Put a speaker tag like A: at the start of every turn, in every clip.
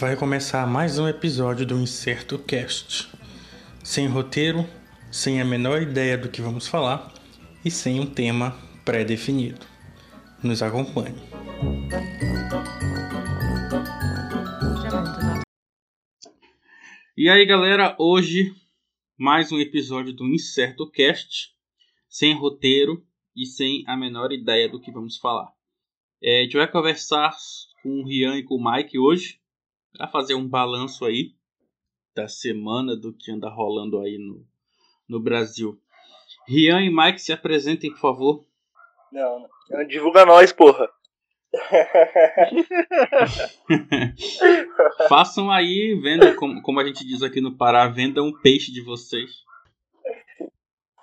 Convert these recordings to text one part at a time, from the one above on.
A: Vai começar mais um episódio do Incerto Cast. Sem roteiro, sem a menor ideia do que vamos falar e sem um tema pré-definido. Nos acompanhe. E aí, galera, hoje mais um episódio do Incerto Cast, sem roteiro e sem a menor ideia do que vamos falar. É, a gente vai conversar com o Rian e com o Mike hoje para fazer um balanço aí da semana do que anda rolando aí no, no Brasil. Rian e Mike se apresentem, por favor.
B: Não, não. divulga nós, porra.
A: Façam aí, venda, como, como a gente diz aqui no Pará, vendam um peixe de vocês.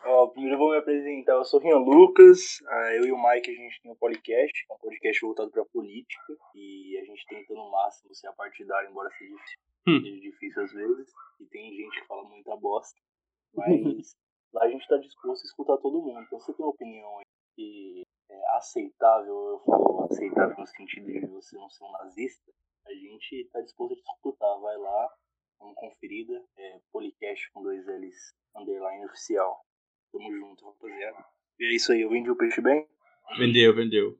B: Ó, primeiro eu vou me apresentar. Eu sou Rian Lucas. Ah, eu e o Mike a gente tem um podcast, um podcast voltado para política. E a gente tenta no máximo ser partidário, embora seja difícil, hum. difícil às vezes. E tem gente que fala muita bosta. Mas lá a gente está disposto a escutar todo mundo. Então você tem uma opinião que é aceitável, eu falo aceitável no sentido de você não ser um nazista, a gente está disposto a escutar. Vai lá, uma conferida. É Policast com dois L's underline oficial. Tamo junto, rapaziada. E é isso aí, eu vendi o peixe bem?
A: Vendeu, vendeu.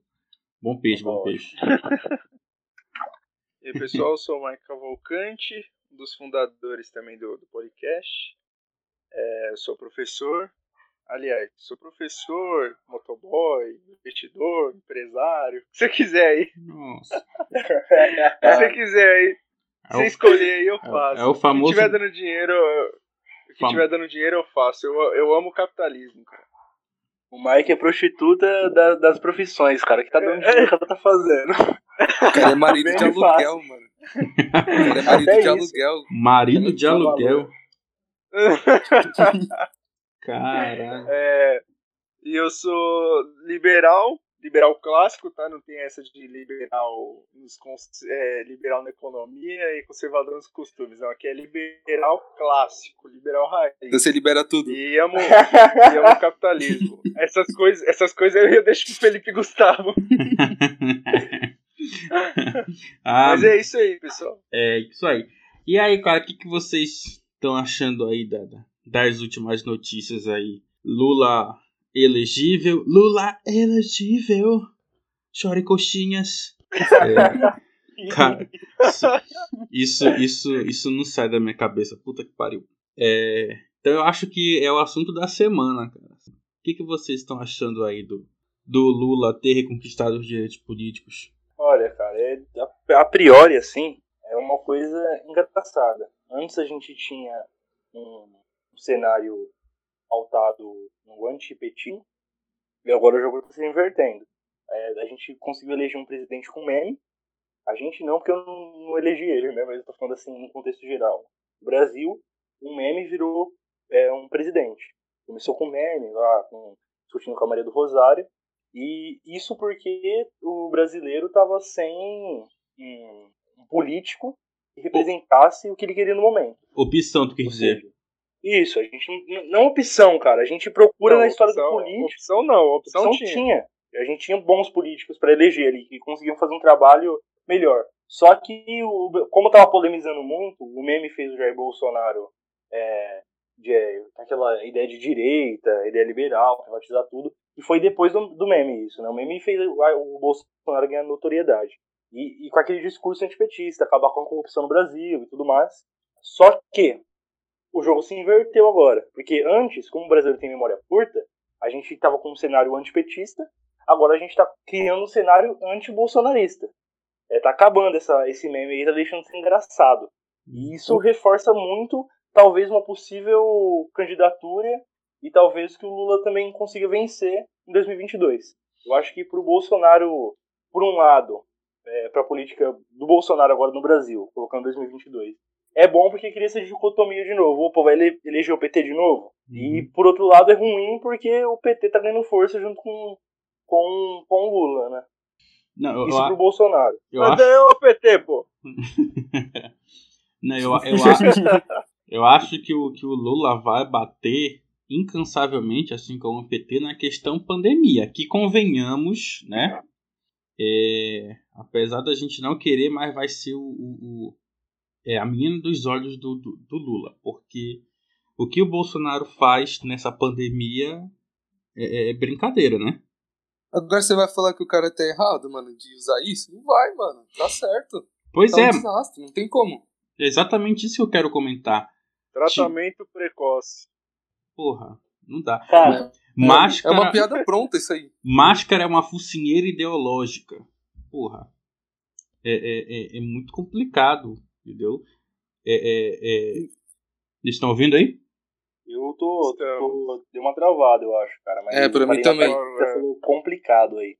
A: Bom peixe, bom peixe.
C: e aí, pessoal, eu sou o Mike Cavalcante, um dos fundadores também do, do podcast. É, sou professor. Aliás, sou professor, motoboy, investidor, empresário. Se você quiser aí.
A: Nossa.
C: Se você quiser aí. É você escolher aí, eu faço.
A: É, é o famoso.
C: Se tiver dando dinheiro, eu que Fam... tiver dando dinheiro, eu faço. Eu, eu amo o capitalismo, cara.
B: O Mike é prostituta da, das profissões, cara. Que tá dando dinheiro que ela tá fazendo.
D: O cara é marido de aluguel, mano. O cara é marido Até de isso. aluguel.
A: Marido de aluguel. Caralho.
C: É, e eu sou liberal, liberal clássico, tá? Não tem essa de liberal, nos, é, liberal na economia e conservador nos costumes. Não, aqui é liberal clássico, liberal raiz.
D: Então você libera tudo.
C: E amo, e amo capitalismo. Essas coisas, essas coisas eu deixo pro Felipe Gustavo. ah, Mas é isso aí, pessoal.
A: É isso aí. E aí, cara, o que, que vocês estão achando aí da, das últimas notícias aí? Lula elegível. Lula elegível. Chore coxinhas. É, cara, isso, isso, isso não sai da minha cabeça. Puta que pariu. É, então eu acho que é o assunto da semana, cara. O que, que vocês estão achando aí do, do Lula ter reconquistado os direitos políticos?
B: Olha, cara, é, a, a priori, assim, é uma coisa engraçada. Antes a gente tinha um, um cenário pautado no antipetismo, e agora o jogo está se invertendo. É, a gente conseguiu eleger um presidente com meme, a gente não, porque eu não, não elegi ele, né, mas eu estou falando assim no contexto geral. No Brasil, um meme virou é, um presidente. Começou com meme, lá, com, discutindo com a Maria do Rosário, e isso porque o brasileiro estava sem um, político que representasse o que ele queria no momento.
A: Opção, tu quer dizer?
B: Isso, a gente não opção, cara. A gente procura não, na história opção, do político.
C: Opção não, opção, opção tinha.
B: tinha. A gente tinha bons políticos para eleger ali, que conseguiam fazer um trabalho melhor. Só que, o, como tava polemizando muito, o meme fez o Jair Bolsonaro é, de, aquela ideia de direita, ideia liberal, privatizar tudo. E foi depois do, do meme isso, né? O meme fez o, o Bolsonaro ganhar notoriedade. E, e com aquele discurso antipetista, acabar com a corrupção no Brasil e tudo mais. Só que o jogo se inverteu agora. Porque antes, como o brasileiro tem memória curta, a gente estava com um cenário antipetista, agora a gente está criando um cenário anti-bolsonarista. É, tá acabando essa, esse meme aí, tá deixando de ser engraçado. E isso reforça muito, talvez, uma possível candidatura e talvez que o Lula também consiga vencer em 2022. Eu acho que para o Bolsonaro, por um lado, é, para a política do Bolsonaro agora no Brasil, colocando 2022, é bom porque cria essa dicotomia de novo. Opa, vai eleger o PT de novo? Uhum. E por outro lado é ruim porque o PT tá ganhando força junto com, com, com o Lula, né?
C: Não,
B: Isso eu, pro Bolsonaro.
C: Eu Mas acho... é o PT, pô.
A: Não, eu, eu, acho, eu acho que o, que o Lula vai bater incansavelmente, assim como o PT, na questão pandemia. Que convenhamos, né? É, apesar da gente não querer, mas vai ser o, o, é a menina dos olhos do, do, do Lula, porque o que o Bolsonaro faz nessa pandemia é, é, brincadeira, né?
D: Agora você vai falar que o cara tá errado, mano, de usar isso? Não vai, mano. Tá certo.
A: Pois
D: tá
A: é.
D: um desastre, não tem como.
A: É exatamente isso que eu quero comentar.
C: Tratamento precoce.
A: Porra, não dá.
B: Cara,
A: Máscara,
D: É uma piada pronta isso aí.
A: máscara é uma focinheira ideológica. Porra. É, é, é, é muito complicado, entendeu? É, é, é... Eles estão ouvindo aí?
B: eu tô, tô. Deu uma travada, eu acho, cara. Mas
D: É, pra
B: eu
D: mim também.
B: Você falou complicado aí.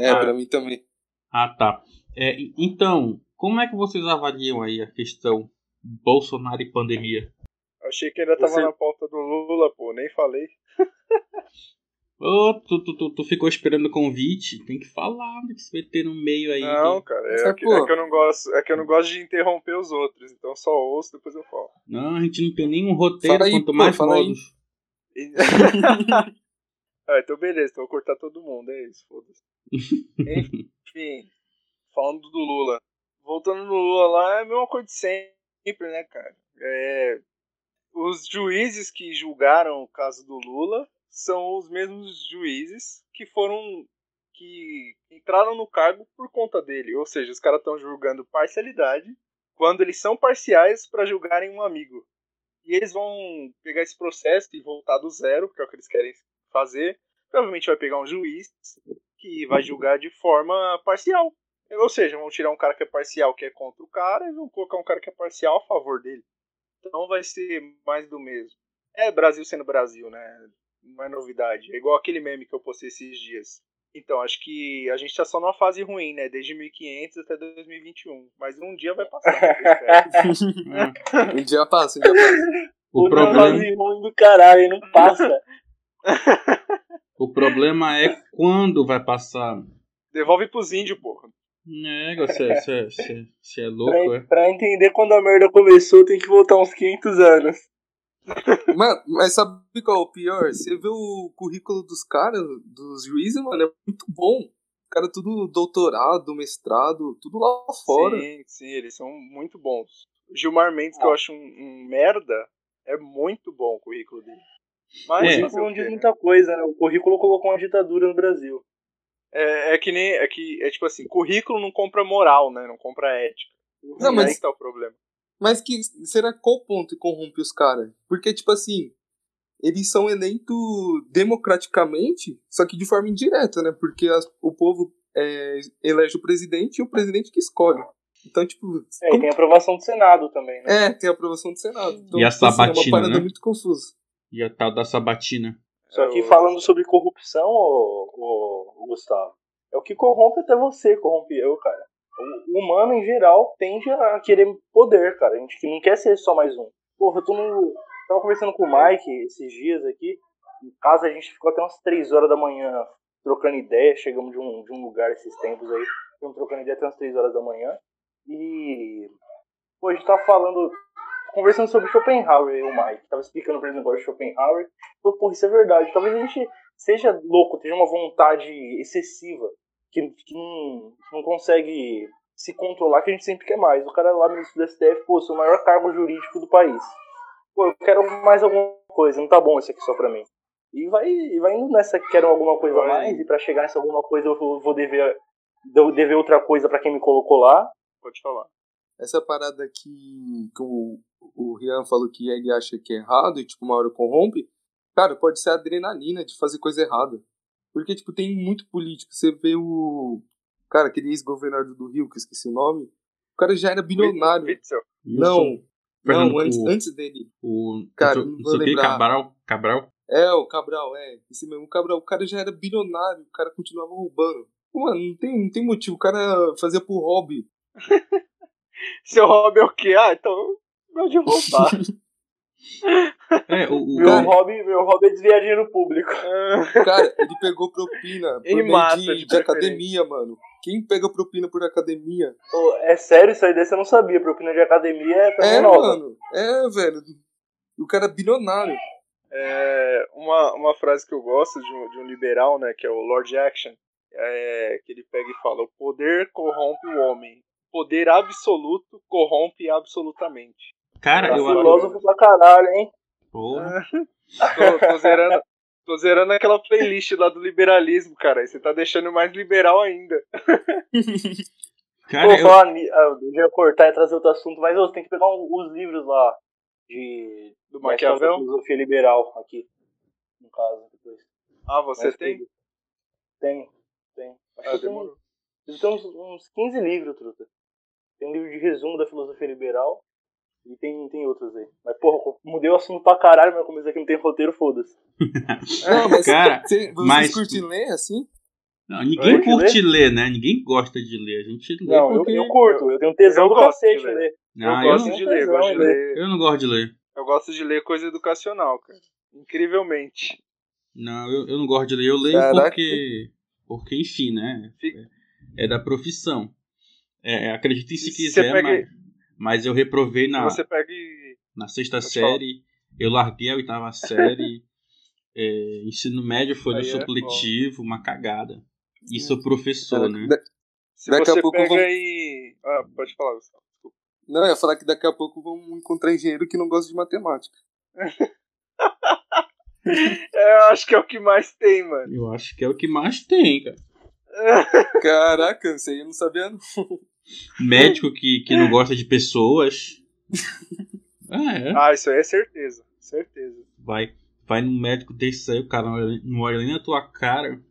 D: É,
A: Ah.
D: pra mim também.
A: Ah, tá. É, então, como é que vocês avaliam aí a questão Bolsonaro e pandemia?
C: Achei que ainda tava
B: Você-
C: na pauta do Lula, pô, nem falei.
A: Ô, tu, tu, tu, tu ficou esperando o convite? Tem que falar, tem que se meter no meio aí.
C: Não, cara, é, que,
D: pô.
C: é que eu não gosto, é que eu não gosto de interromper os outros, então só ouço depois eu falo.
A: Não, a gente não tem nenhum roteiro,
D: Fala
A: quanto
D: pô,
A: mais
D: aí.
A: modos.
C: E- ah, então beleza, então vou cortar todo mundo, é isso, foda-se. Enfim, falando do Lula. Voltando no Lula lá, é a mesma coisa de sempre, né, cara? É, os juízes que julgaram o caso do Lula são os mesmos juízes que foram. que entraram no cargo por conta dele. Ou seja, os caras estão julgando parcialidade quando eles são parciais para julgarem um amigo. E eles vão pegar esse processo e voltar do zero, que é o que eles querem fazer. Provavelmente vai pegar um juiz que vai julgar de forma parcial. Ou seja, vão tirar um cara que é parcial, que é contra o cara, e vão colocar um cara que é parcial a favor dele. Então vai ser mais do mesmo. É Brasil sendo Brasil, né? Não é novidade. É igual aquele meme que eu postei esses dias. Então, acho que a gente tá só numa fase ruim, né? Desde 1500 até 2021. Mas um dia vai passar. eu espero.
D: Um dia passa, um dia passa.
A: o,
B: Puta
A: problema,
B: fase ruim do caralho, não passa.
A: o problema é quando vai passar.
C: Devolve pros índios, porra.
A: É, você, você, você, você é louco,
B: pra,
A: é?
B: pra entender quando a merda começou, tem que voltar uns 500 anos.
D: Mano, mas sabe qual é o pior? Você vê o currículo dos caras, dos juízes, mano, é muito bom. O cara tudo doutorado, mestrado, tudo lá fora.
C: Sim, sim, eles são muito bons. Gilmar Mendes, que eu acho um, um merda, é muito bom o currículo dele. Mas
A: É.
B: O currículo não diz muita coisa, né? O currículo colocou uma ditadura no Brasil.
C: É, é que nem. É que é tipo assim, currículo não compra moral, né? Não compra ética.
D: Não, mas-
C: aí que tá o problema.
D: Mas que será qual ponto que corrompe os caras? Porque, tipo assim, eles são eleitos democraticamente, só que de forma indireta, né? Porque as- o povo é, elege o presidente e o presidente que escolhe. Então, tipo.
B: É, e
D: como-
B: tem aprovação do Senado também, né?
D: É, tem a aprovação do Senado. Então,
A: E a
D: tipo assim, é
A: sabatina,
D: uma parada
A: né?
D: muito confusa.
A: E a tal da sabatina.
B: Só que
C: o-
B: falando sobre corrupção, ô, Gustavo, é o que corrompe até você, corrompe eu, cara. O humano, em geral, tende a querer poder, cara. A gente não quer ser só mais um. Porra, eu tô no... tava conversando com o Mike esses dias aqui. Em casa a gente ficou até umas 3 horas da manhã trocando ideia. Chegamos de um, de um lugar esses tempos aí. Ficamos trocando ideia até umas 3 horas da manhã. E... Pô, a gente tava falando... Conversando sobre Schopenhauer e o Mike. Tava explicando pra ele o negócio de Schopenhauer. Falou, porra, isso é verdade. Talvez a gente seja louco, tenha uma vontade excessiva, que, que não, que não consegue se controlar, que a gente sempre quer mais. O cara lá, ministro do STF, pô, sou o maior cargo jurídico do país. Pô, eu quero mais alguma coisa, não tá bom isso aqui só pra mim. E vai, e vai indo nessa que quero alguma coisa a
C: Vai.
B: mais, e pra chegar nessa alguma coisa eu vou, dever, devo dever outra coisa pra quem me colocou lá.
C: Pode falar.
D: Essa parada que, que o, o Rian falou que ele acha que é errado e, tipo, uma hora corrompe, cara, pode ser a adrenalina de fazer coisa errada. Porque, tipo, tem muito político. Você vê o. Cara, aquele ex-governador do Rio, que eu esqueci o nome. O cara já era bilionário.
C: Witzel.
D: Não,
A: Fernando,
D: não, antes,
A: o-
D: antes dele.
A: O.
D: Cara,
A: não
D: vou
A: sei o que,
D: lembrar.
A: Cabral. Cabral?
D: É, o Cabral, é. Esse mesmo Cabral. O cara já era bilionário, o cara continuava roubando. Mano, não tem, não tem motivo. O cara fazia por hobby.
C: Seu hobby é o quê? Ah, então. Gosto de roubar.
A: É, o. o
B: Meu,
A: cara-
B: hobby, meu hobby é desviar dinheiro público.
D: Cara, ele pegou propina por
C: massa,
D: de,
C: de
D: academia, mano. Quem pega propina por academia?
B: Pô, é sério, isso aí desse eu não sabia. Propina de academia é pra
D: É,
B: nova.
D: mano. É, velho. O cara é bilionário.
C: é, uma, uma frase que eu gosto de um, de um liberal, né, que é o Lord Action, é, que ele pega e fala: o poder corrompe o homem. poder absoluto corrompe absolutamente.
A: Cara,
B: Tá
A: eu
B: filósofo pra caralho, hein?
A: Porra.
C: Tô, tô zerando, tô zerando aquela playlist lá do liberalismo, cara. Aí você tá deixando mais liberal ainda.
A: Cara,
B: Pô,
A: eu,
B: falar ah, eu já ia cortar e trazer outro assunto, mas você tem que pegar um- os livros lá de
C: Do Maquiavel.
B: filosofia liberal aqui. No caso, depois.
C: Ah, você
B: Mais
C: tem?
B: Tem, tem. Acho
C: Ah,
B: que tem,
C: demorou.
B: tem uns, uns 15 livros, truta. Tem um livro de resumo da filosofia liberal e tem, tem outros aí. Mas, porra, eu mudei o assunto pra caralho, mas como isso aqui não tem roteiro, foda-se.
D: Não, mas
A: Cara,
D: cê- vocês
A: mas-
D: curtem ler assim?
A: não, ninguém
B: Curte
A: curte ler, né? Ninguém gosta de ler. A gente lê
B: Não, eu,
A: porque...
B: eu curto, eu tenho tesão
C: eu
B: do
C: gosto de
B: cacete
C: ler.
B: ler.
A: Ah,
C: eu
A: eu,
C: gosto
A: não,
C: de ler, eu gosto de ler.
A: eu não gosto de ler.
C: Eu gosto de ler coisa educacional, cara. Incrivelmente.
A: Não, eu, eu não gosto de ler. Eu leio
D: Caraca.
A: porque... Porque, enfim, né?
C: Fica-
A: É, é da profissão. É, acreditem se
C: E se
A: quiser,
C: você pega-
A: mas, mas eu reprovei na,
C: Se você pega e.
A: na sexta
C: falar.
A: série. Eu larguei a oitava série. é, ensino médio foi no
C: é
A: supletivo, uma cagada. E sou professor, né?
D: Da-
C: Se
D: Daqui a
C: você
D: pouco
C: pega
D: vamos-
C: e. Ah, pode falar, Gustavo. Desculpa.
D: Não, eu ia falar que daqui a pouco vamos encontrar engenheiro que não gosta de matemática.
C: É, eu acho que é o que mais tem, mano.
A: Eu acho que é o que mais tem, cara.
D: Caraca, isso aí eu não sabia. Não.
A: Médico que, que não gosta de pessoas. Ah, é.
C: Ah, isso aí é certeza. Certeza.
A: Vai, vai num médico desse aí, o cara não olha, não olha nem na tua cara.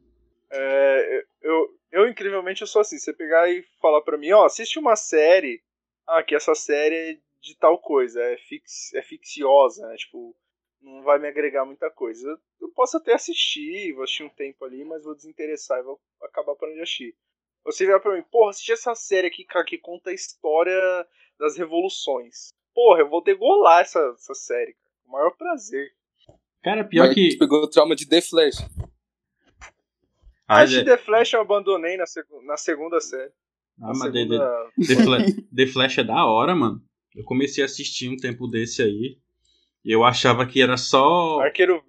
C: É, eu, eu, incrivelmente, eu sou assim. Você pegar e falar pra mim, ó, assiste uma série. Ah, que essa série é de tal coisa, é, fix, é ficciosa, né? Tipo, não vai me agregar muita coisa. Eu, eu posso até assistir, vou assistir um tempo ali, mas vou desinteressar e vou acabar parando de assistir. Você virar pra mim, porra, assiste essa série aqui, cara, que conta a história das revoluções. Porra, eu vou degolar essa, essa série, cara. Com o maior prazer.
A: Cara, pior
D: Mas
A: que.
D: pegou o trauma de The Flash.
A: Ah,
C: Acho que
A: é-
C: The Flash eu abandonei na, seg- na segunda série.
A: ah,
C: Na
A: mas The,
C: segunda...
A: The, Fla- The Flash é da hora, mano. Eu comecei a assistir um tempo desse aí. E eu achava que era só
C: Arqueiro.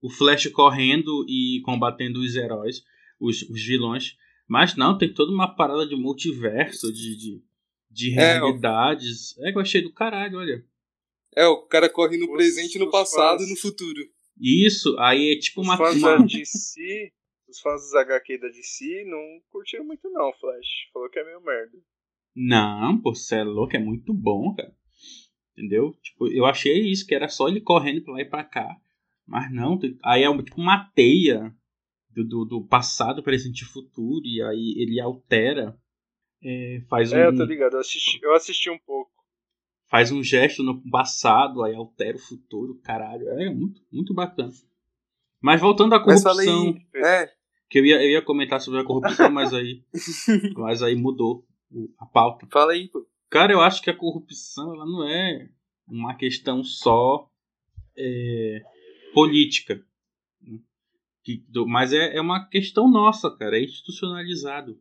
A: o Flash correndo e combatendo os heróis, os, os vilões. Mas não, tem toda uma parada de multiverso, de, de, de
D: É,
A: realidades. É que eu achei do caralho, olha.
D: É, o cara corre no
C: Os-
D: presente, no passado e no futuro.
A: Isso, aí é tipo
C: Os
A: uma.
C: fãs
A: uma-
C: da DC, os fãs dos HQ da DC não curtiram muito não, Flash. Falou que é meio merda.
A: Não, pô, você é louco, é muito bom, cara. Entendeu? Tipo, eu achei isso, que era só ele correndo pra lá e pra cá. Mas não, tem- aí é um- tipo uma teia do, do, do passado, presente e futuro, e aí ele altera, é, faz, um,
C: É, eu tô ligado, eu assisti, eu assisti um pouco.
A: faz um gesto no passado, aí altera o futuro, caralho. É muito, muito bacana. Mas voltando à corrupção,
D: aí. É,
A: que eu ia, eu ia comentar sobre a corrupção, mas aí, mas aí mudou o- a pauta.
D: fala aí, pô.
A: Cara, eu acho que a corrupção ela não é uma questão só é, política. Que- do- mas é, é uma questão nossa, cara. É institucionalizado.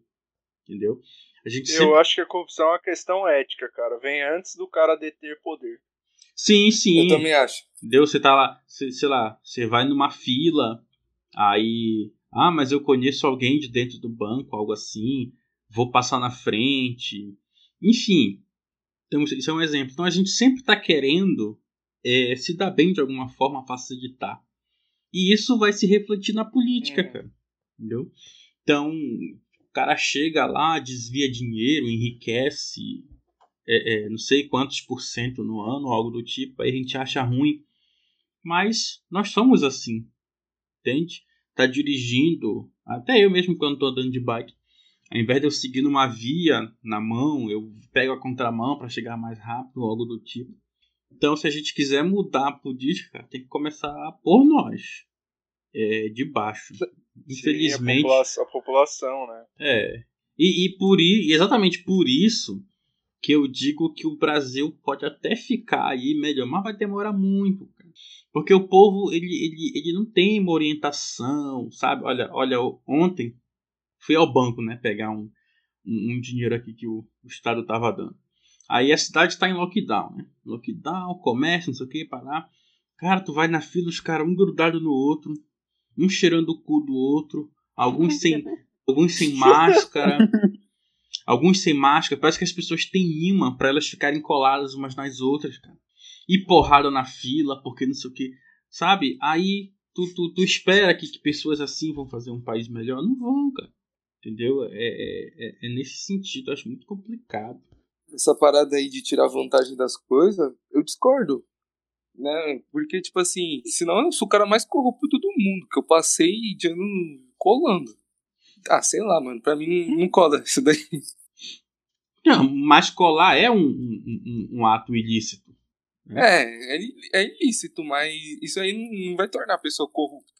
A: Entendeu? A gente
C: Eu
A: sempre...
C: acho que a corrupção é uma questão ética, cara. Vem antes do cara deter poder.
A: Sim, sim.
D: Eu também acho.
A: Entendeu? Você tá lá, você- sei lá, você vai numa fila, aí. Ah, mas eu conheço alguém de dentro do banco, algo assim. Vou passar na frente. Enfim. Então, isso é um exemplo. Então a gente sempre está querendo é, se dar bem de alguma forma, facilitar. E isso vai se refletir na política,
C: Uhum.
A: cara. Entendeu? Então, o cara chega lá, desvia dinheiro, enriquece é, é, não sei quantos por cento no ano, algo do tipo, aí a gente acha ruim. Mas nós somos assim, entende? Tá dirigindo, até eu mesmo quando tô andando de bike, ao invés de eu seguir numa via na mão, eu pego a contramão para chegar mais rápido, algo do tipo. Então, se a gente quiser mudar a política, tem que começar por nós, é, de baixo. Infelizmente.
C: Sim, a, população, a população, né?
A: É. E, e por e exatamente por isso que eu digo que o Brasil pode até ficar aí melhor, mas vai demorar muito, cara. Porque o povo ele, ele, ele não tem uma orientação, sabe? Olha, olha, ontem fui ao banco, né, pegar um, um, um dinheiro aqui que o, o estado tava dando. Aí a cidade está em lockdown, né? Lockdown, comércio, não sei o que, parar. Cara, tu vai na fila, os caras um grudado no outro, um cheirando o cu do outro, alguns sem, alguns sem máscara. Alguns sem máscara, parece que as pessoas têm imã para elas ficarem coladas umas nas outras, cara. E porrada na fila, porque não sei o que. Sabe? Aí tu, tu, tu espera que, que pessoas assim vão fazer um país melhor? Não vão, cara. Entendeu? É, é, é, é nesse sentido, acho muito complicado.
D: Essa parada aí de tirar vantagem das coisas, eu discordo. Né? Porque, tipo assim, senão eu sou o cara mais corrupto do mundo, que eu passei de ano colando. Ah, sei lá, mano, pra mim não cola isso daí.
A: Não, mas colar é um, um, um, um ato ilícito.
D: É, é, é, ilícito, mas isso aí não vai tornar a pessoa corrupta.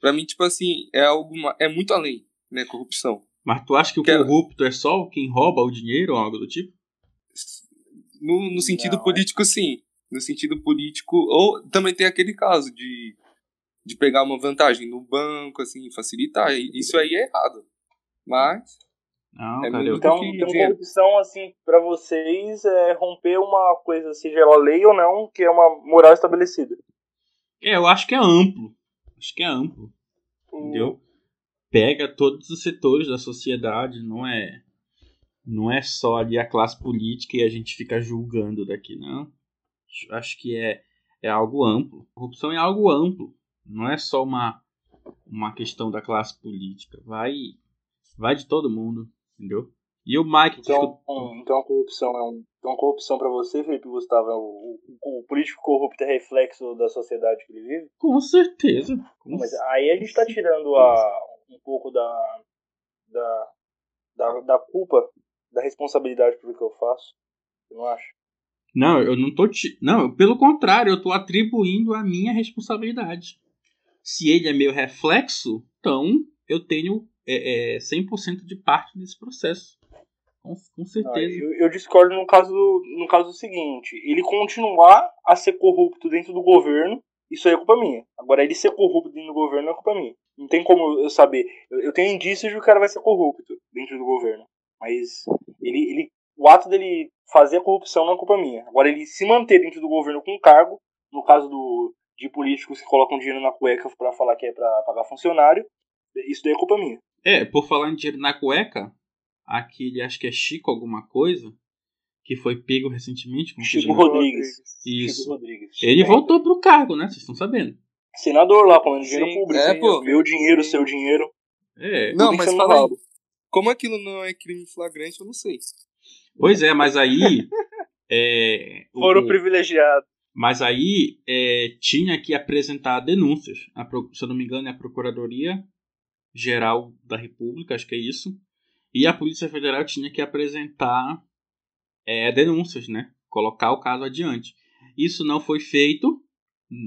D: Pra mim, tipo assim, é algo, é muito além, né, corrupção.
A: Mas tu acha que o que corrupto é... é só quem rouba o dinheiro ou algo do tipo?
D: No, no sentido não, político, é... sim. No sentido político. Ou também tem aquele caso de, de pegar uma vantagem no banco, assim, facilitar. Isso aí é errado. Mas.
A: Não, é
B: cara, então, então corrupção, assim, para vocês é romper uma coisa, seja ela lei ou não, que é uma moral estabelecida.
A: É, eu acho que é amplo. Acho que é amplo. Entendeu? Pega todos os setores da sociedade, não é não é só ali a classe política e a gente fica julgando daqui, não. Acho que é, é algo amplo. Corrupção é algo amplo. Não é só uma, uma questão da classe política. Vai, vai de todo mundo, entendeu? E o Mike.
B: Então, então a corrupção é um. Então corrupção para você, Felipe Gustavo, é o, o, o, político corrupto é reflexo da sociedade que ele vive?
A: Com certeza. Com
B: Mas aí a gente tá tirando a, um pouco da, da, da, da culpa da responsabilidade pelo que eu faço. Você não acha?
A: Não, eu não tô. Te... Não, pelo contrário, eu tô atribuindo a minha responsabilidade. Se ele é meu reflexo, então eu tenho é, é, 100% de parte desse processo. Com, com certeza.
B: Ah, eu, eu, discordo no caso, no caso seguinte: ele continuar a ser corrupto dentro do governo, isso aí é culpa minha. Agora, ele ser corrupto dentro do governo é culpa minha. Não tem como eu saber. Eu, eu tenho indícios de que o cara vai ser corrupto dentro do governo. Mas ele, ele, o ato dele fazer a corrupção não é culpa minha. Agora, ele se manter dentro do governo com cargo, no caso do, de políticos que colocam dinheiro na cueca para falar que é para pagar funcionário, isso daí é culpa minha.
A: É, por falar em dinheiro na cueca, aquele, acho que é Chico alguma coisa, que foi pego recentemente. Com
B: Chico Rodrigues.
A: Isso.
B: Chico Rodrigues.
A: Ele voltou pro cargo, né? Vocês estão sabendo.
B: Senador lá, comendo dinheiro público.
D: É, pô.
B: Meu dinheiro, seu dinheiro.
A: É.
D: Não, mas fala aí. Como aquilo não é crime flagrante, eu não sei.
A: Pois é, mas aí. é,
C: Foram privilegiados.
A: Mas aí é, tinha que apresentar denúncias. A, se eu não me engano, é a Procuradoria Geral da República, acho que é isso. E a Polícia Federal tinha que apresentar é, denúncias, né? Colocar o caso adiante. Isso não foi feito,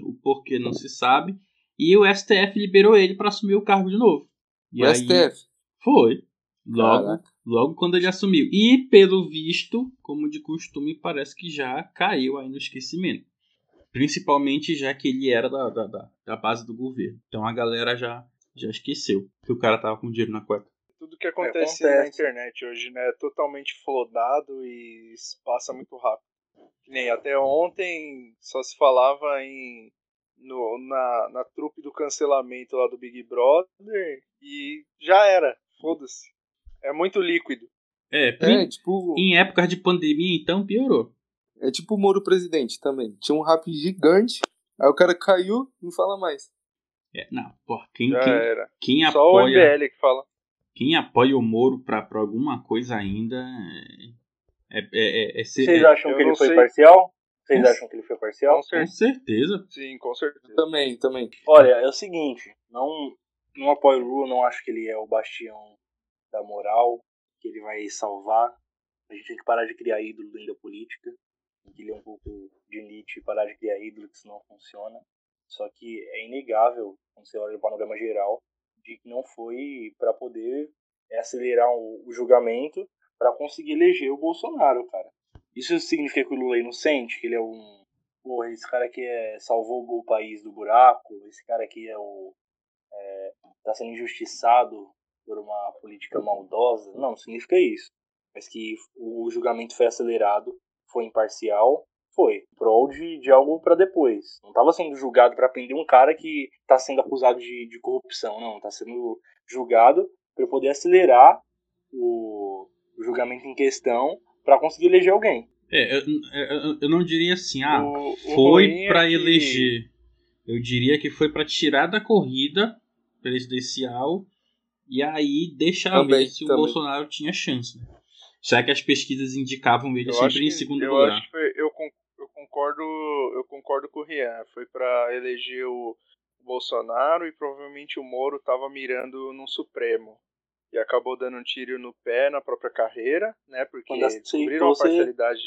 A: o porquê não se sabe. E o STF liberou ele para assumir o cargo de novo. E
D: o aí, STF?
A: Foi. Logo, logo quando ele assumiu. E, pelo visto, como de costume, parece que já caiu aí no esquecimento. Principalmente já que ele era da, da, da, da base do governo. Então a galera já, já esqueceu que o cara tava com dinheiro na cueca.
C: Tudo que acontece, é, acontece. na internet hoje, né? É totalmente flodado e passa muito rápido. Que nem até ontem só se falava em no, na, na trupe do cancelamento lá do Big Brother e já era. Foda-se. É muito líquido.
A: É, é tipo. Em épocas de pandemia, então, piorou.
D: É tipo o Moro presidente também. Tinha um rap gigante, aí o cara caiu não fala mais.
A: É, não, pô, quem, Já quem, era. quem Só apoia.
C: Só o MBL que fala.
A: Quem apoia o Moro pra, pra alguma coisa ainda. É, é, é, é
B: Vocês acham que ele foi sei. parcial? Vocês acham que ele foi parcial?
A: Com certeza. com certeza.
C: Sim, com certeza.
D: Também, também.
B: Olha, é o seguinte, não, não apoio o Lula, não acho que ele é o bastião da moral, que ele vai salvar. A gente tem que parar de criar ídolo dentro da política. Tem que ler um pouco de Nietzsche e parar de criar ídolo, que isso não funciona. Só que é inegável, quando você olha o panorama geral, de que não foi para poder é, acelerar o, julgamento para conseguir eleger o Bolsonaro, cara. Isso significa que o Lula é inocente, que ele é um. Porra, esse cara aqui é, salvou o país do buraco, esse cara aqui é o. É, tá sendo injustiçado por uma política maldosa. Não, não significa isso. Mas que o julgamento foi acelerado, foi imparcial, foi. Prol de, de algo para depois. Não estava sendo julgado para prender um cara que está sendo acusado de, de corrupção, não. Está sendo julgado para poder acelerar o, o julgamento em questão para conseguir eleger alguém.
A: É, eu, eu, eu, não diria assim, ah,
C: O-
A: foi
C: é que-
A: eleger. Eu diria que foi pra tirar da corrida presidencial e aí deixar
D: Também,
A: ver se o
D: também.
A: Bolsonaro tinha chance. né? Já que as pesquisas indicavam ele
C: Eu
A: sempre
C: acho
A: em
C: que-
A: segundo
C: eu
A: lugar.
C: Acho que foi- eu, eu concordo, eu concordo com o Rian. Foi pra eleger o Bolsonaro e provavelmente o Moro tava mirando no Supremo. E acabou dando um tiro no pé na própria carreira, né? Porque descobriram a parcialidade,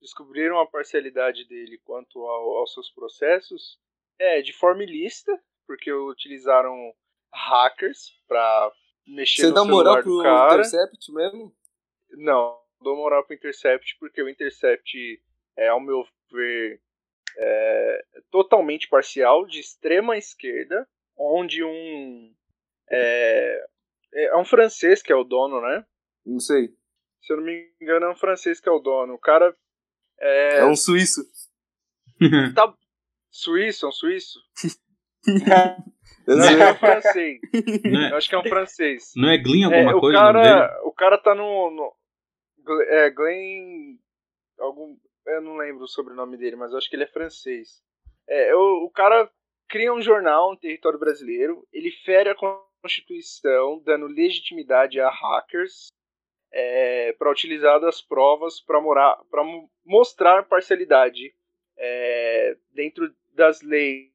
C: descobriram a parcialidade dele quanto ao- aos seus processos. É, de forma ilícita, porque utilizaram hackers pra mexer
D: Você
C: no
D: dá moral pro
C: cara.
D: Intercept mesmo?
C: Não, dou moral pro Intercept porque o Intercept é, ao meu ver, é, totalmente parcial, de extrema esquerda, onde um. É, é um francês que é o dono, né?
D: Não sei.
C: Se eu não me engano, é um francês que é o dono. O cara é,
D: É um suíço.
C: suíço, é um suíço?
D: Eu
C: Não,
D: sei.
C: é um francês.
A: não,
C: Eu
A: é,
C: acho que é um francês.
A: não é Glyn
C: É,
A: alguma
C: o,
A: coisa? o dele?
C: cara, o cara tá no. no é, Glenn. Algum, eu não lembro o sobrenome dele, mas eu acho que ele é francês. É, o, o cara cria um jornal no território brasileiro, ele fere a Constituição, dando legitimidade a hackers é, para utilizar das provas para mostrar parcialidade é, dentro das leis.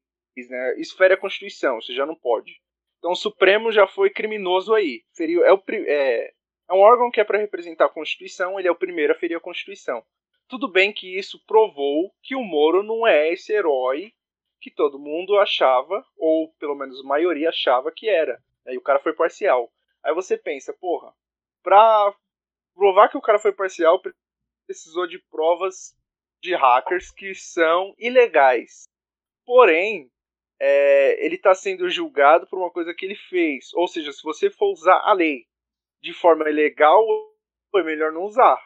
C: Né? Isso fere a Constituição, você já não pode. Então o Supremo já foi criminoso aí. Feriu, é, o, é, é um órgão que é para representar a Constituição, ele é o primeiro a ferir a Constituição. Tudo bem que isso provou que o Moro não é esse herói que todo mundo achava, ou pelo menos a maioria achava que era. Aí o cara foi parcial. Aí você pensa, porra, pra provar que o cara foi parcial, precisou de provas de hackers que são ilegais. Porém, é, ele está sendo julgado por uma coisa que ele fez. Ou seja, se você for usar a lei de forma ilegal, foi melhor não usar.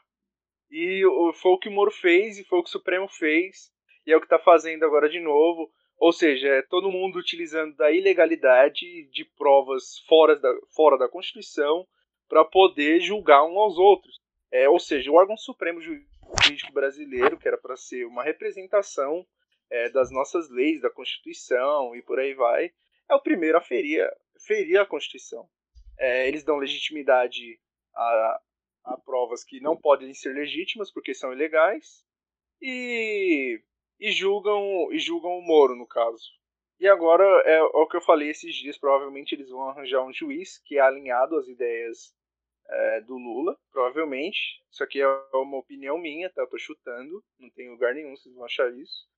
C: E foi o que o Moro fez e foi o que o Supremo fez. E é o que está fazendo agora de novo. Ou seja, é todo mundo utilizando da ilegalidade de provas fora da, fora da Constituição para poder julgar uns aos outros. É, ou seja, o órgão supremo jurídico brasileiro, que era para ser uma representação é, das nossas leis, da Constituição e por aí vai, é o primeiro a ferir, ferir a Constituição. É, eles dão legitimidade a, a provas que não podem ser legítimas porque são ilegais e, e julgam e julgam o Moro no caso. E agora é, o que eu falei esses dias, provavelmente eles vão arranjar um juiz que é alinhado às ideias é, do Lula, provavelmente. Isso aqui é uma opinião minha, tá? Eu tô chutando, não tem lugar nenhum, vocês vão achar isso.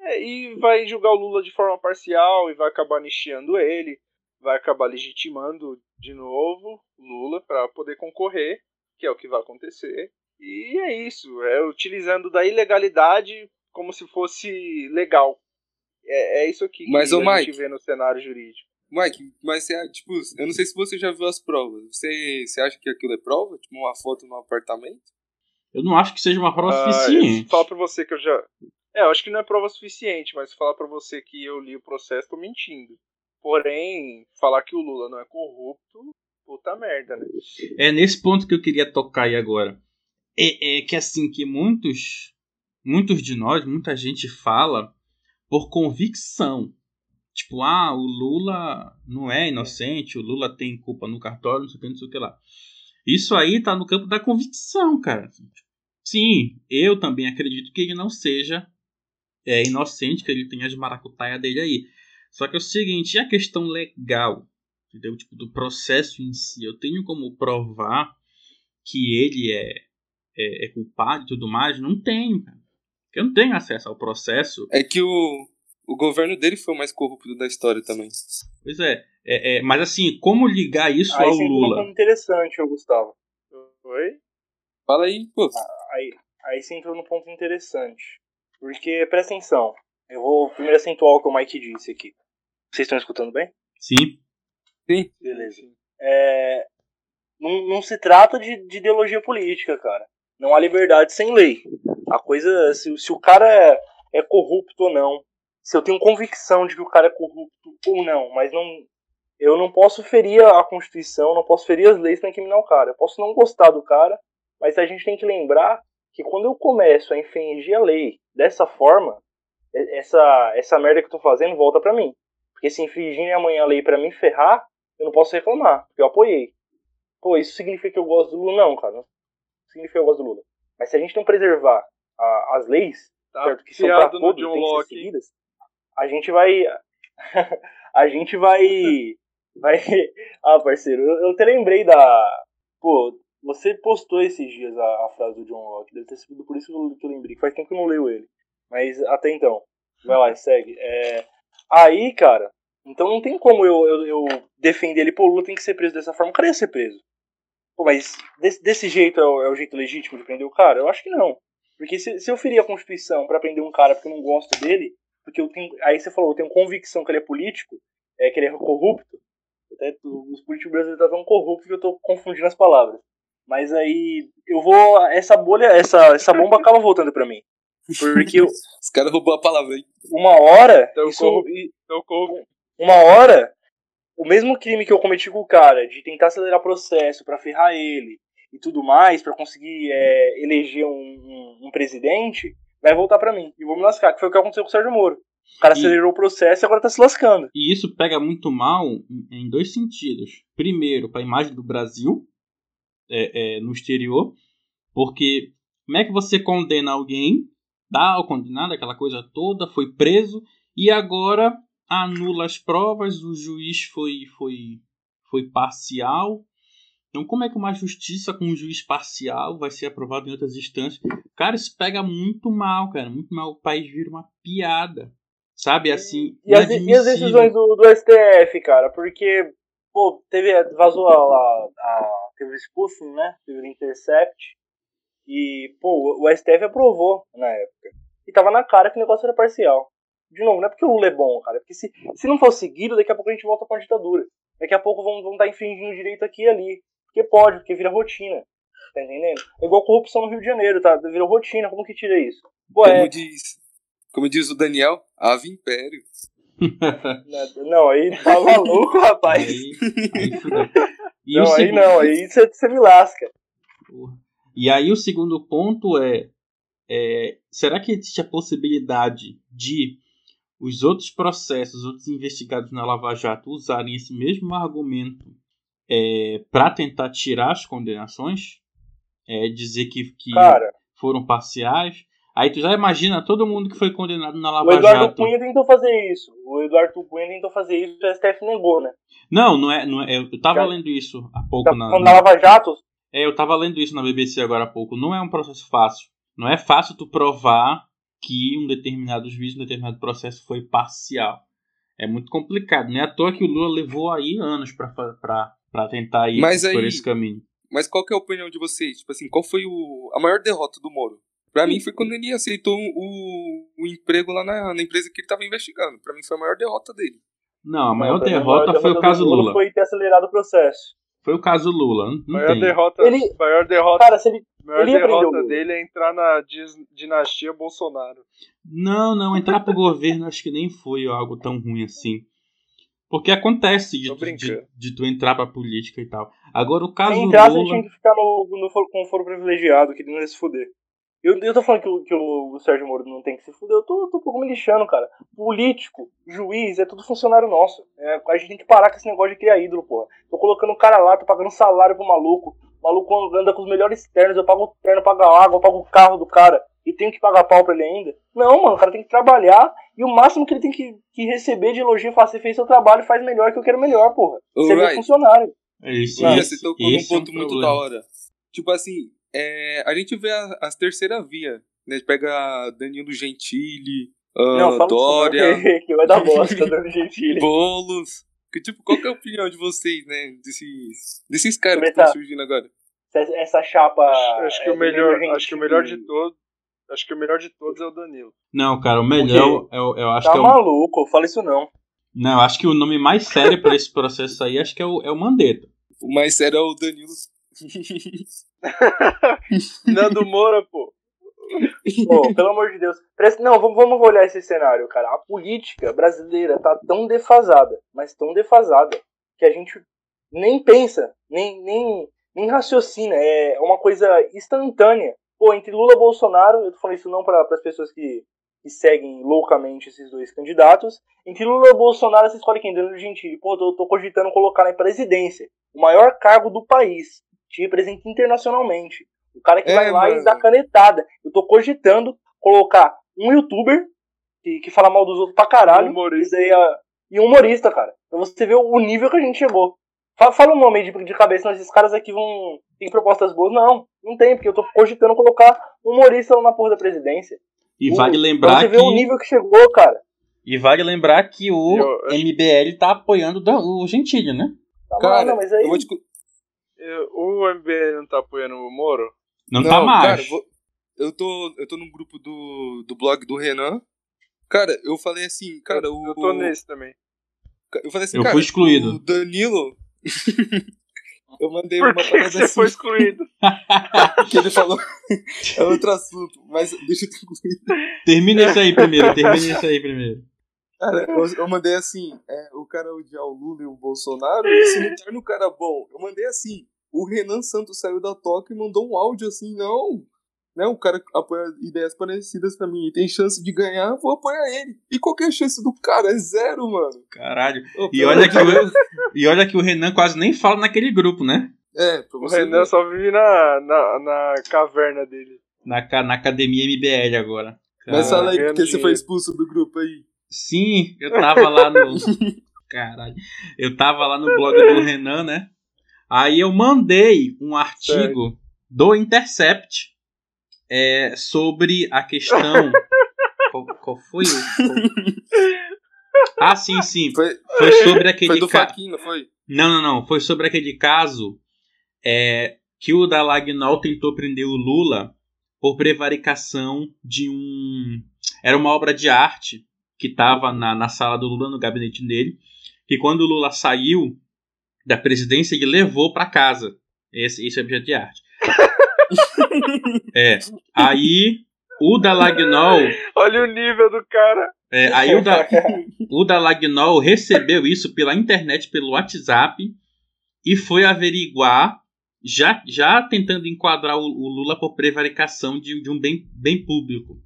C: É, e vai julgar o Lula de forma parcial e vai acabar nicheando ele, vai acabar legitimando de novo Lula para poder concorrer, que é o que vai acontecer. E é isso, é utilizando da ilegalidade como se fosse legal. É, é isso aqui que
D: Mas,
C: a gente
D: Mike,
C: vê no cenário jurídico.
D: Mike, mas você, tipo, eu não sei se você já viu as provas. Você, você acha que aquilo é prova? Tipo, uma foto no apartamento?
A: Eu não acho que seja uma prova
C: Ah,
A: suficiente.
C: Falar pra você que eu já. É, eu acho que não é prova suficiente, mas falar pra você que eu li o processo, tô mentindo. Porém, falar que o Lula não é corrupto, puta merda, né?
A: É nesse ponto que eu queria tocar aí agora. É, é que assim, que muitos, muitos de nós, muita gente fala por convicção. Tipo, ah, o Lula não é inocente, o Lula tem culpa no cartório, não sei o que, não sei o que lá. Isso aí tá no campo da convicção, cara. Sim, eu também acredito que ele não seja é, inocente, que ele tenha as maracutaia dele aí. Só que é o seguinte, e a questão legal, entendeu? Tipo, do processo em si, eu tenho como provar que ele é, é, é culpado e tudo mais? Não tenho, cara. Eu não tenho acesso ao processo.
D: É que o, o governo dele foi o mais corrupto da história também.
A: Pois é, é, é, mas assim, como ligar isso
B: Aí
A: ao
B: você entra num
A: Lula?
B: ponto interessante, Gustavo.
C: Oi?
D: Fala aí, pô.
B: Aí, aí você entrou num ponto interessante. Porque, presta atenção, eu vou primeiro acentuar o que o Mike disse aqui. Vocês estão escutando bem?
A: Sim,
D: Sim.
B: Beleza. É, não, não se trata de, de ideologia política, cara. Não há liberdade sem lei. A coisa, se, se o cara é, é corrupto ou não, se eu tenho convicção de que o cara é corrupto ou não, mas não, eu não posso ferir a Constituição, não posso ferir as leis para incriminar o cara. Eu posso não gostar do cara, Mas a gente tem que lembrar que quando eu começo a infringir a lei dessa forma, essa, essa merda que eu tô fazendo volta pra mim. Porque se infringirem amanhã a lei para me ferrar, eu não posso reclamar, porque eu apoiei. Pô, isso significa que eu gosto do Lula? Não, cara. Não significa que eu gosto do Lula. Mas se a gente não preservar a, as leis,
C: Tá
B: certo, que são pra todos,
C: John
B: tem que ser seguidas, a gente vai... a gente vai... vai... Ah, parceiro, eu, eu até lembrei da... Pô, você postou esses dias a, a frase do John Locke, deve ter sido por isso que eu, que lembrei, faz tempo que eu não leio ele. Mas até então, vai lá, segue. É, aí, cara, então não tem como eu, eu, eu defender ele, pô, o Lula tem que ser preso dessa forma, o cara ia ser preso. Pô, mas desse, desse jeito é o, é o jeito legítimo de prender o cara? Eu acho que não. Porque se, se eu ferir a Constituição pra prender um cara porque eu não gosto dele, porque eu tenho. Aí você falou, eu tenho convicção que ele é político, é que ele é corrupto. Até, os políticos brasileiros estão tão corruptos que eu tô confundindo as palavras. Mas aí eu vou. Essa bolha, essa, essa bomba acaba voltando pra mim. Porque eu-
D: Os caras roubou a palavra aí.
B: uma hora.
C: Então,
B: isso,
C: corru- então corru-
B: uma hora, o mesmo crime que eu cometi com o cara, de tentar acelerar processo pra ferrar ele e tudo mais, pra conseguir é, eleger um, um- um presidente, vai voltar pra mim. E vou me lascar, que foi o que aconteceu com o Sérgio Moro. O cara
A: E-
B: acelerou o processo e agora tá se lascando.
A: E isso pega muito mal em- em dois sentidos. Primeiro, para a imagem do Brasil é, é, no exterior, porque como é que você condena alguém, dá o condenado, aquela coisa toda, foi preso, e agora anula as provas, o juiz foi, foi, foi parcial. Então, como é que uma justiça com um juiz parcial vai ser aprovada em outras instâncias? Cara, isso pega muito mal, cara. Muito mal. O país vira uma piada. Sabe, assim.
B: E as, e as decisões do, do STF, cara, porque, pô, teve, vazou a, a teve o spoofing, né? Teve o Intercept. E, pô, o STF aprovou na época. E tava na cara que o negócio era parcial. De novo, não é porque o Lula é bom, cara. é Porque se, se não for seguido, daqui a pouco a gente volta pra ditadura. Daqui a pouco vão estar infringindo direito aqui e ali. Porque pode, porque vira rotina. Tá entendendo? É igual corrupção no Rio de Janeiro, tá? Virou rotina, como que tira isso? Pô,
D: Como
B: é.
D: diz, como diz o Daniel, Ave Império.
B: Não, aí tá maluco, rapaz.
A: Aí, aí. E
B: não,
A: o
B: aí
A: segundo-
B: não, aí você me lasca.
A: E aí o segundo ponto é, é, será que existe a possibilidade de os outros processos, os outros investigados na Lava Jato usarem esse mesmo argumento para tentar tirar as condenações? É, dizer que, que
B: Cara,
A: foram parciais? Aí tu já imagina todo mundo que foi condenado na
B: o
A: Lava
B: Eduardo
A: Jato.
B: Cunha tentou fazer isso. O Eduardo Cunha tentou fazer isso e o STF negou, né?
A: Não, não é, não é. Eu tava
B: Já-
A: lendo isso há pouco
B: Tá
A: na,
B: da Lava Jato,
A: É, eu tava lendo isso na BBC agora há pouco. Não é um processo fácil. Não é fácil tu provar que um determinado juiz, um determinado processo foi parcial. É muito complicado. Não é à toa que o Lula levou aí anos pra, fa- pra, pra tentar ir
D: Mas
A: por
D: aí-
A: esse caminho.
D: Mas qual que é a opinião de vocês? Tipo assim, qual foi o, a maior derrota do Moro? Pra mim foi quando ele aceitou o, o emprego lá na, na empresa que ele tava investigando. Pra mim foi a maior derrota dele.
A: Não, a maior
B: Não,
A: derrota
B: maior
A: foi o caso
B: do
A: Lula.
B: Foi ter acelerado o processo.
A: Foi o caso Lula. Não,
C: maior
A: tem.
C: derrota,
B: Ele-
C: maior derrota,
B: Cara, se ele.
C: maior
B: ele
C: derrota
B: Lula.
C: dele é entrar na dinastia Bolsonaro.
A: Não, não, entrar pro governo acho que nem foi algo tão ruim assim. Porque acontece de, de, de tu entrar pra política e tal. Agora o caso
B: Quem entrasse, ele
A: Lula.
B: tinha que ficar no, no, com o foro privilegiado, que ele não ia se fuder. Eu, eu tô falando que, o, que o, o Sérgio Moro não tem que se fuder, eu tô, tô um pouco me lixando, cara. Político, juiz, é tudo funcionário nosso. É, a gente tem que parar com esse negócio de criar ídolo, porra. Tô colocando o cara lá, tô pagando salário pro maluco. O maluco anda com os melhores ternos, eu pago o terno, eu pago a água, eu pago o carro do cara. E tenho que pagar pau pra ele ainda. Não, mano, o cara tem que trabalhar e o máximo que ele tem que, que receber de elogio é falar, você fez seu trabalho, faz melhor que eu quero melhor, porra. Você é funcionário.
D: Não,
A: esse-
D: você tocou num
A: esse é um
D: ponto muito da hora. Tipo assim, é, a gente vê a- as terceira via, né? Pega Danilo Gentili, ah,
B: Não, fala
D: Dória,
B: que vai dar bosta, Dando Gentili.
D: Boulos. Que, tipo, qual que é a opinião de vocês, né? Desses, desses caras que estão surgindo agora.
B: Essa- chapa.
C: acho que
B: é,
C: o melhor,
B: Danilo
C: acho que o melhor de todos, acho que o melhor de todos é o Danilo.
A: Não, cara, o melhor eu, eu acho
B: Tá
A: que é o,
B: maluco, fala isso não.
A: Não, eu acho que o nome mais sério pra esse processo aí acho que é o, é o Mandetta.
D: O mais sério é o Danilo.
C: Nando Moura, pô.
B: Pô, pelo amor de Deus. Presta- Não, vamos, vamos olhar esse cenário, cara. A política brasileira tá tão defasada, mas tão defasada, que a gente nem pensa, nem, nem, nem raciocina, é uma coisa instantânea. Pô, entre Lula e Bolsonaro, eu tô falando isso não para as pessoas que, que seguem loucamente esses dois candidatos. Entre Lula e Bolsonaro, você escolhe quem? Danilo Gentili. Pô, tô, tô cogitando colocar na presidência. O maior cargo do país. Te representa internacionalmente. O cara que é, vai lá mano. e dá canetada. Eu tô cogitando colocar um youtuber que, que fala mal dos outros pra caralho.
C: humorista.
B: E, aí, e um humorista, cara. Pra você ver o nível que a gente chegou. Fala, fala um nome de, de cabeça, mas esses caras aqui vão. Tem propostas boas? Não, não tem, porque eu tô cogitando colocar um humorista lá na porra da presidência.
A: E vale lembrar pra
B: você
A: que.
B: ver o nível que chegou, cara.
A: E vale lembrar que o eu, eu... MBL tá apoiando o Gentili, né?
B: Tá cara, não, mas aí... eu vou te...
C: O MBL não tá apoiando o Moro?
A: Não, tá não tá mais.
D: Cara, eu, tô, eu tô no grupo do, do blog do Renan. Cara, eu falei assim, cara,
C: eu,
D: o.
C: Eu tô nesse também.
D: Eu falei assim,
A: eu
D: cara,
A: fui excluído.
D: O Danilo. eu mandei
C: Por
D: uma
C: que
D: parada
C: você
D: assim.
C: foi excluído?
D: que ele falou. é outro assunto, mas deixa eu concluir.
A: Termina isso aí primeiro, termina isso aí primeiro.
D: Cara, eu, eu mandei assim, é, o cara odiar o Lula e o Bolsonaro, isso não torna o cara bom. Eu mandei assim, o Renan Santos saiu da toca e mandou um áudio assim, não, né, o cara apoia ideias parecidas pra mim e tem chance de ganhar, vou apoiar ele. E qualquer chance do cara é zero, mano.
A: Caralho. e, olha que o, e olha que o Renan quase nem fala naquele grupo, né?
D: É, pra
C: O Renan
D: ver.
C: só vive na, na, na caverna dele.
A: Na, ca- na academia MBL agora.
D: Mas fala aí porque você foi expulso do grupo aí.
A: Sim, eu tava lá no. Caralho. Eu tava lá no blog do Renan, né? Aí eu mandei um artigo do Intercept é, sobre a questão. qual, qual foi o. Ah, sim, sim.
D: Foi,
A: Foi sobre aquele
D: foi do
A: ca-
D: Faquinha, não foi?
A: Não, não, não. Foi sobre aquele caso é, que o Dalagnol tentou prender o Lula por prevaricação de um. Era uma obra de arte que estava na, na sala do Lula, no gabinete dele. Que quando o Lula saiu da presidência, ele levou para casa esse, esse objeto de arte. é. Aí o Dalagnol.
C: Olha o nível do cara.
A: É, aí o, da, o Dalagnol recebeu isso pela internet, pelo WhatsApp, e foi averiguar, já, já tentando enquadrar o, o Lula por prevaricação de, de um bem, bem público.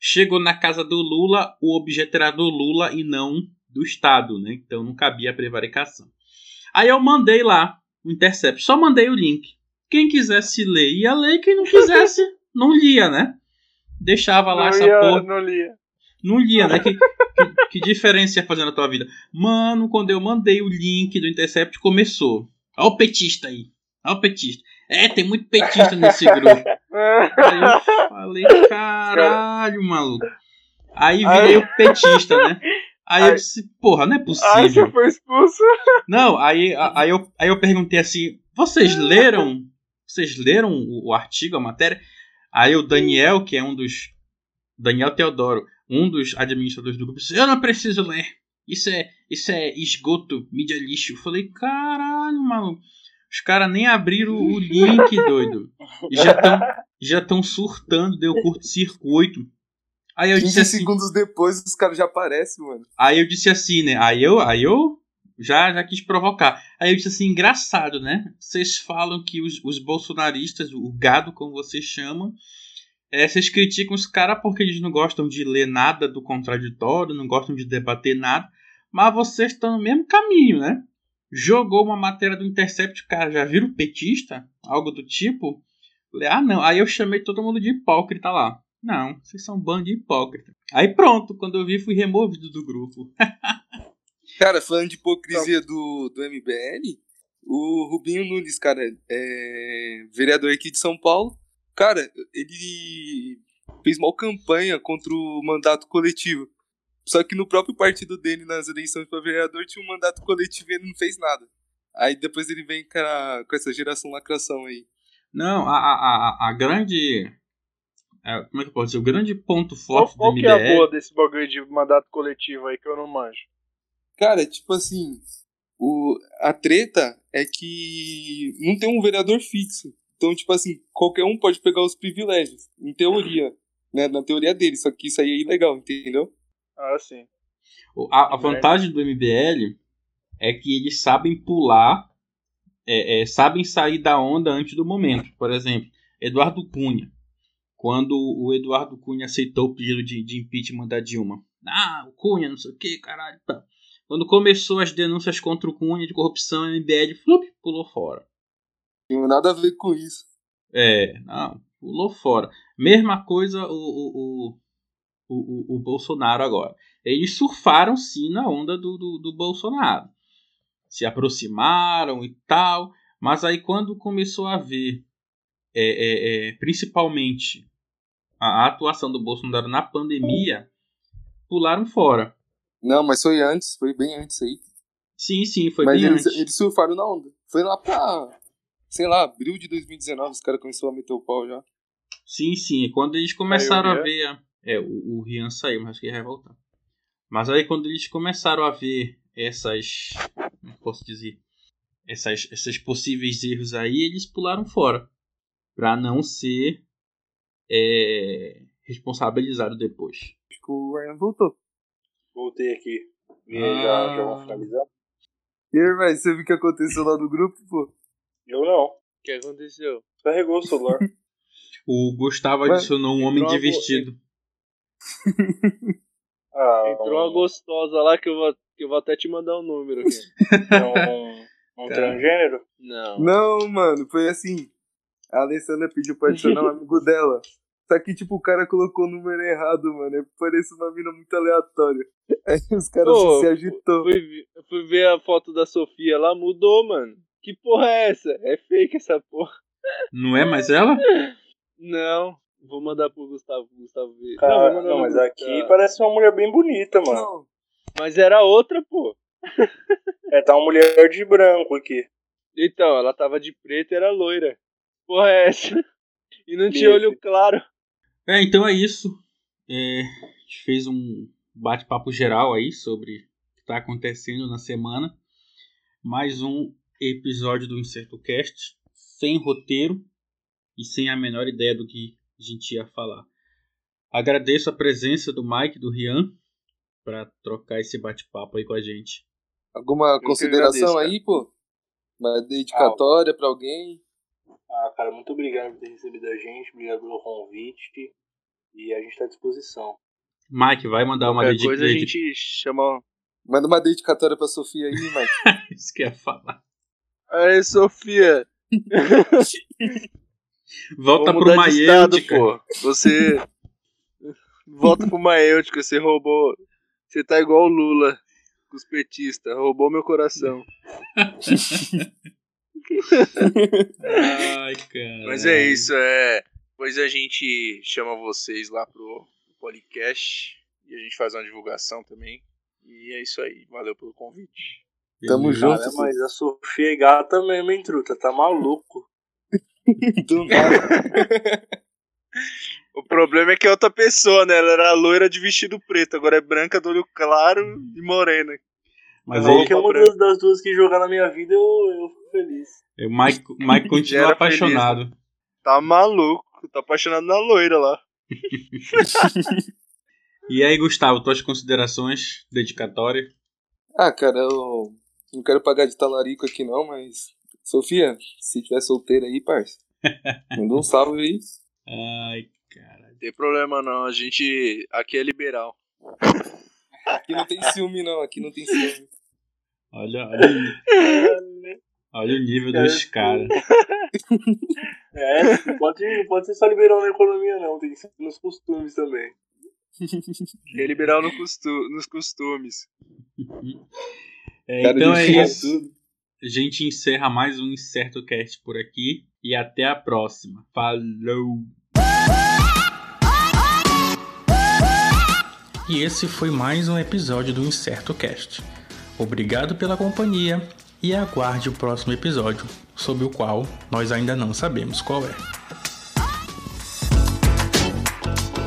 A: Chegou na casa do Lula, o objeto era do Lula e não do Estado, né? Então não cabia a prevaricação. Aí eu mandei lá o Intercept, só mandei o link. Quem quisesse ler ia ler, quem não quisesse não lia, né? Deixava lá
C: Não,
A: essa
C: ia,
A: porra.
C: não lia.
A: Não lia, né? Que, que, que diferença ia fazer na tua vida? Mano, quando eu mandei o link do Intercept, começou. Olha o petista aí. Olha o petista. É, tem muito petista nesse grupo. Aí eu falei, caralho, maluco. Aí virei o petista, né? Aí eu
C: Ai.
A: disse, porra, não é possível.
C: você foi expulso.
A: Não, aí, aí, eu, aí eu perguntei assim: vocês leram? Vocês leram o, o artigo, a matéria? Aí o Daniel, que é um dos. Daniel Teodoro, um dos administradores do grupo, disse: Eu não preciso ler. Isso é, isso é esgoto, mídia lixo. Eu falei: caralho, maluco. Os caras nem abriram o link, doido. E já estão já tão surtando, deu curto-circuito. Aí eu
D: 15
A: disse assim.
D: segundos depois os caras já aparecem, mano.
A: Aí eu disse assim, né? Aí eu, aí eu já, já quis provocar. Aí eu disse assim, engraçado, né? Vocês falam que os, os bolsonaristas, o gado, como vocês chamam, é, vocês criticam os caras porque eles não gostam de ler nada do contraditório, não gostam de debater nada, mas vocês estão no mesmo caminho, né? Jogou uma matéria do Intercept, cara, já viram petista? Algo do tipo? Falei, ah, não. Aí eu chamei todo mundo de hipócrita lá. Não, vocês são um bando de hipócrita. Aí pronto, quando eu vi, fui removido do grupo.
D: Cara, falando de hipocrisia do, do MBL, o Rubinho Nunes, cara, é vereador aqui de São Paulo. Cara, ele fez mal campanha contra o mandato coletivo. Só que no próprio partido dele, nas eleições para vereador, tinha um mandato coletivo e ele não fez nada. Aí depois ele vem com, a- com essa geração lacração aí.
A: Não, a, a, a, a grande. é, como é que eu posso dizer? O grande ponto
C: Qual,
A: forte
C: qual
A: do
C: que é a
A: MBL.
C: boa desse bagulho de mandato coletivo aí que eu não manjo?
D: Cara, tipo assim, o, a treta é que não tem um vereador fixo. Então, tipo assim, qualquer um pode pegar os privilégios, em teoria, né? Na teoria dele, só que isso aí é ilegal, entendeu?
C: Ah, sim.
A: O- A, a vantagem do MBL é que eles sabem pular é, é, sabem sair da onda antes do momento. Por exemplo, Eduardo Cunha. Quando o Eduardo Cunha aceitou o pedido de, de impeachment da Dilma. Ah, o Cunha, não sei o que, caralho. Tá. Quando começou as denúncias contra o Cunha de corrupção, a MBL flup, pulou fora.
D: Tem nada a ver com isso.
A: É, não, pulou fora. Mesma coisa o, o, o, o, o Bolsonaro agora. Eles surfaram sim na onda do, do, do Bolsonaro. Se aproximaram e tal. Mas aí quando começou a ver, é, é, é, principalmente a, a atuação do Bolsonaro na pandemia, pularam fora.
D: Não, mas foi antes, foi bem antes aí.
A: Sim, sim, foi
D: mas
A: bem
D: eles,
A: antes.
D: eles surfaram na onda. Foi lá pra, sei lá, abril de 2019, os caras começaram a meter o pau já.
A: Sim, sim. Quando eles começaram
C: Aí o
A: a ver. É, o, o Rian saiu, mas acho que ele vai voltar. Mas aí quando eles começaram a ver essas. Como posso dizer? Essas, essas possíveis erros aí, eles pularam fora. Pra não ser é, responsabilizado depois.
D: Acho que o Ryan voltou.
B: Voltei aqui. E
A: Ah.
B: já, já vou finalizar?
D: E aí, velho, você viu o que aconteceu lá no grupo, pô?
B: Eu não.
C: O que aconteceu?
B: Carregou o celular.
A: O Gustavo
D: Mas
A: adicionou um homem de vestido.
B: Ah,
C: Entrou uma
B: um,
C: gostosa lá que eu vou, que eu vou até te mandar o número aqui.
B: um, um
A: Cara.
B: transgênero.
C: Não.
D: Não, mano, foi assim. A Alessandra pediu pra adicionar um amigo dela. Só que, tipo, o cara colocou o número errado, mano. Parece uma mina muito aleatória. Aí os caras
C: Pô,
D: se agitou.
C: Fui, fui ver a foto da Sofia lá, mudou, mano. Que porra é essa? É fake essa porra.
A: Não é mais ela?
C: Não. Vou mandar pro Gustavo, Gustavo ver.
B: Cara,
C: não,
B: não, mas aqui
C: tá.
B: parece uma mulher bem bonita, mano.
D: Não,
C: Mas era outra, pô.
B: É, tá uma mulher de branco aqui.
C: Então, ela tava de preto e era loira. Porra é essa? E não tinha olho claro.
A: É, então é isso. É, a gente fez um bate-papo geral aí sobre o que está acontecendo na semana. Mais um episódio do Incerto Cast, sem roteiro e sem a menor ideia do que a gente ia falar. Agradeço a presença do Mike e do Rian para trocar esse bate-papo aí com a gente.
D: Alguma
C: que
D: consideração
C: agradeço,
D: aí, pô? Uma dedicatória pra alguém?
B: Ah, cara, muito obrigado por ter recebido a gente. Obrigado pelo convite. E a gente tá à disposição.
A: Mike, vai mandar uma
C: Qualquer
A: dedica-
C: coisa a gente chama.
D: Manda uma dedicatória pra Sofia aí, Mike.
A: Isso que eu ia falar.
C: Aê, Sofia!
A: Volta pro Maêutica.
C: pô. Você. Volta pro Maêutica, você roubou. Você tá igual o Lula, os petistas, roubou meu coração.
A: Ai, cara.
C: Mas é isso, é. Depois a gente chama vocês lá pro podcast e a gente faz uma divulgação também. E é isso aí, valeu pelo convite.
D: Tamo junto.
B: Cara, mas a Sofia é gata mesmo, hein, truta? Tá maluco.
D: Do nada.
C: O problema é que é outra pessoa, né? Ela era loira de vestido preto, agora é branca do olho claro e morena.
A: Mas aí,
B: que é uma das, das duas que jogar na minha vida, eu, eu fico feliz.
A: o Mike, Mike continua
C: era
A: apaixonado.
C: Tá maluco, tá apaixonado na loira lá.
A: E aí, Gustavo, tuas considerações dedicatórias?
D: Ah, cara, eu não quero pagar de talarico aqui não, mas. Sofia, se tiver solteira aí, parça. Manda um salve aí.
A: Ai, cara.
C: Não tem problema não, a gente aqui é liberal.
D: Aqui não tem ciúme, não. Aqui não tem ciúme.
A: Olha, olha, o- olha o nível dos caras.
B: É, não pode, pode ser só liberal na economia, não. Tem que ser nos costumes também.
C: É liberal no costu nos costumes.
A: É, então é isso. A gente encerra mais um Incerto Cast por aqui. E até a próxima. Falou! E esse foi mais um episódio do Incerto Cast. Obrigado pela companhia e aguarde o próximo episódio, sobre o qual nós ainda não sabemos qual é.